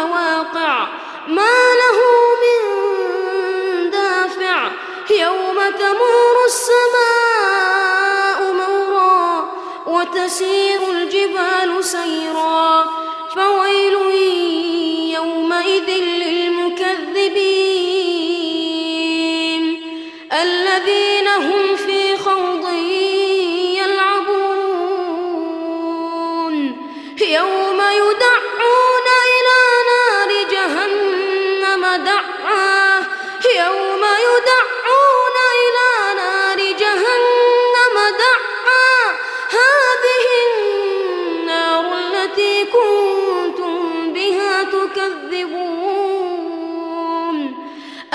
ربك لواقع ما له من دافع. يوم تمور السماء مورا وتسير الجبال سيرا. فويل يومئذ للمكذبين. الذين هم في خوض يلعبون. يوم يدعون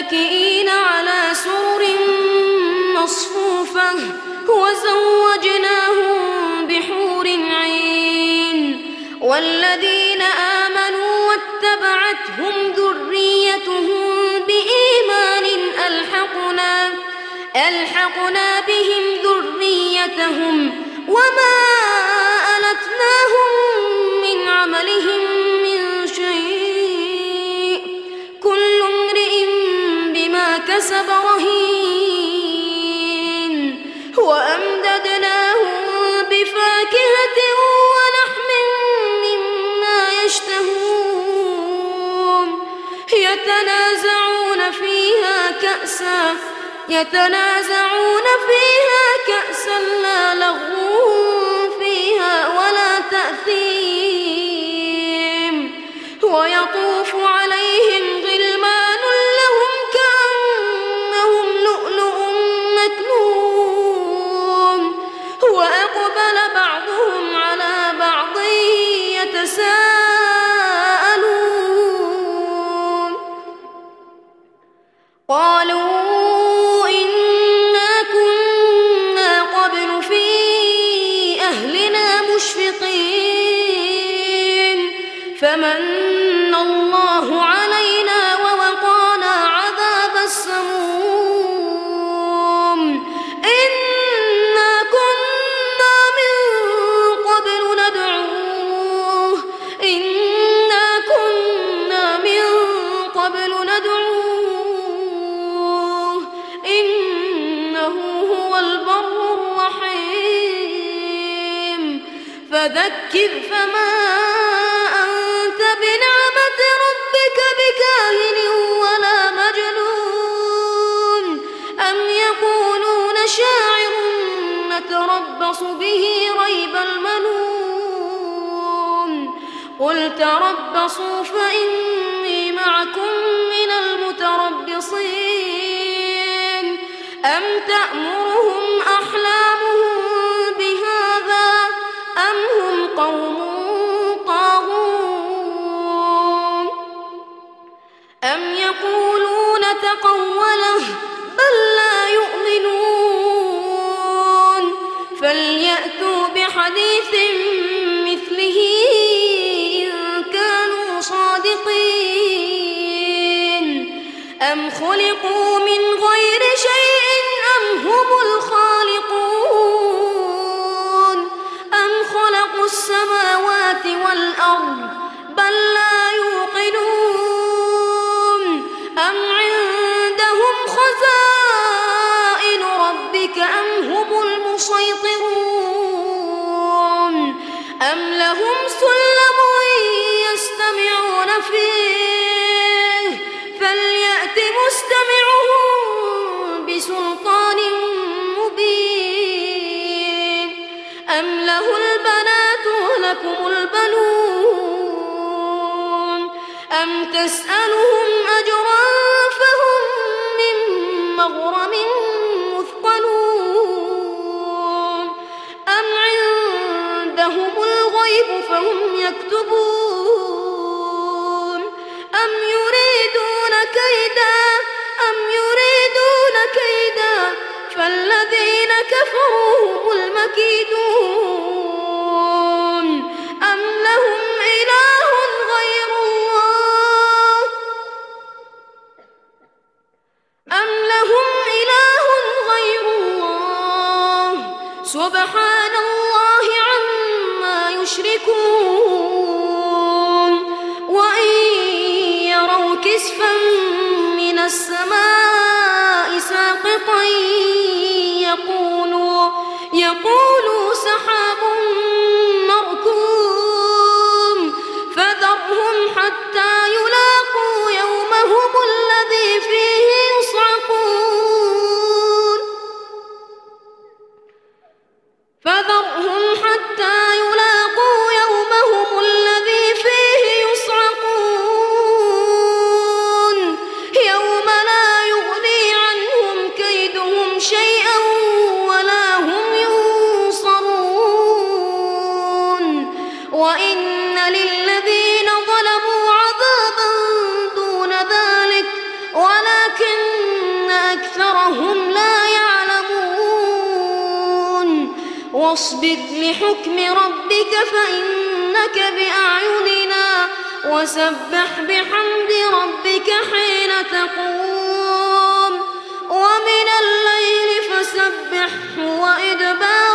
متكئين على سرر مصفوفة وزوجناهم بحور عين والذين آمنوا واتبعتهم ذريتهم بإيمان ألحقنا ألحقنا بهم ذريتهم كسب رهين وأمددناهم بفاكهة ولحم مما يشتهون يتنازعون فيها كأسا يتنازعون فيها كأسا لا فمن الله علينا ووقانا عذاب السموم. إنا كنا من قبل ندعوه. إنا كنا من قبل ندعوه. إنه هو البر الرحيم. فذكر فما بنعمة ربك بكاهن ولا مجنون. أم يقولون شاعر نتربص به ريب المنون. قل تربصوا فإني معكم من المتربصين. أم تأمرهم يقولون تقوله. مستمعهم بسلطان مبين. أم له البنات ولكم البنون. أم تسألهم أجرا كفروا هم المكيدون أم لهم إله غير الله؟ أم لهم إله غير الله؟ سبحان الله عما يشركون. وإن يروا كسفا من السماء ساقطا يقولوا meu. واصبر لحكم ربك فإنك بأعيننا وسبح بحمد ربك حين تقوم. ومن الليل فسبح وإدبار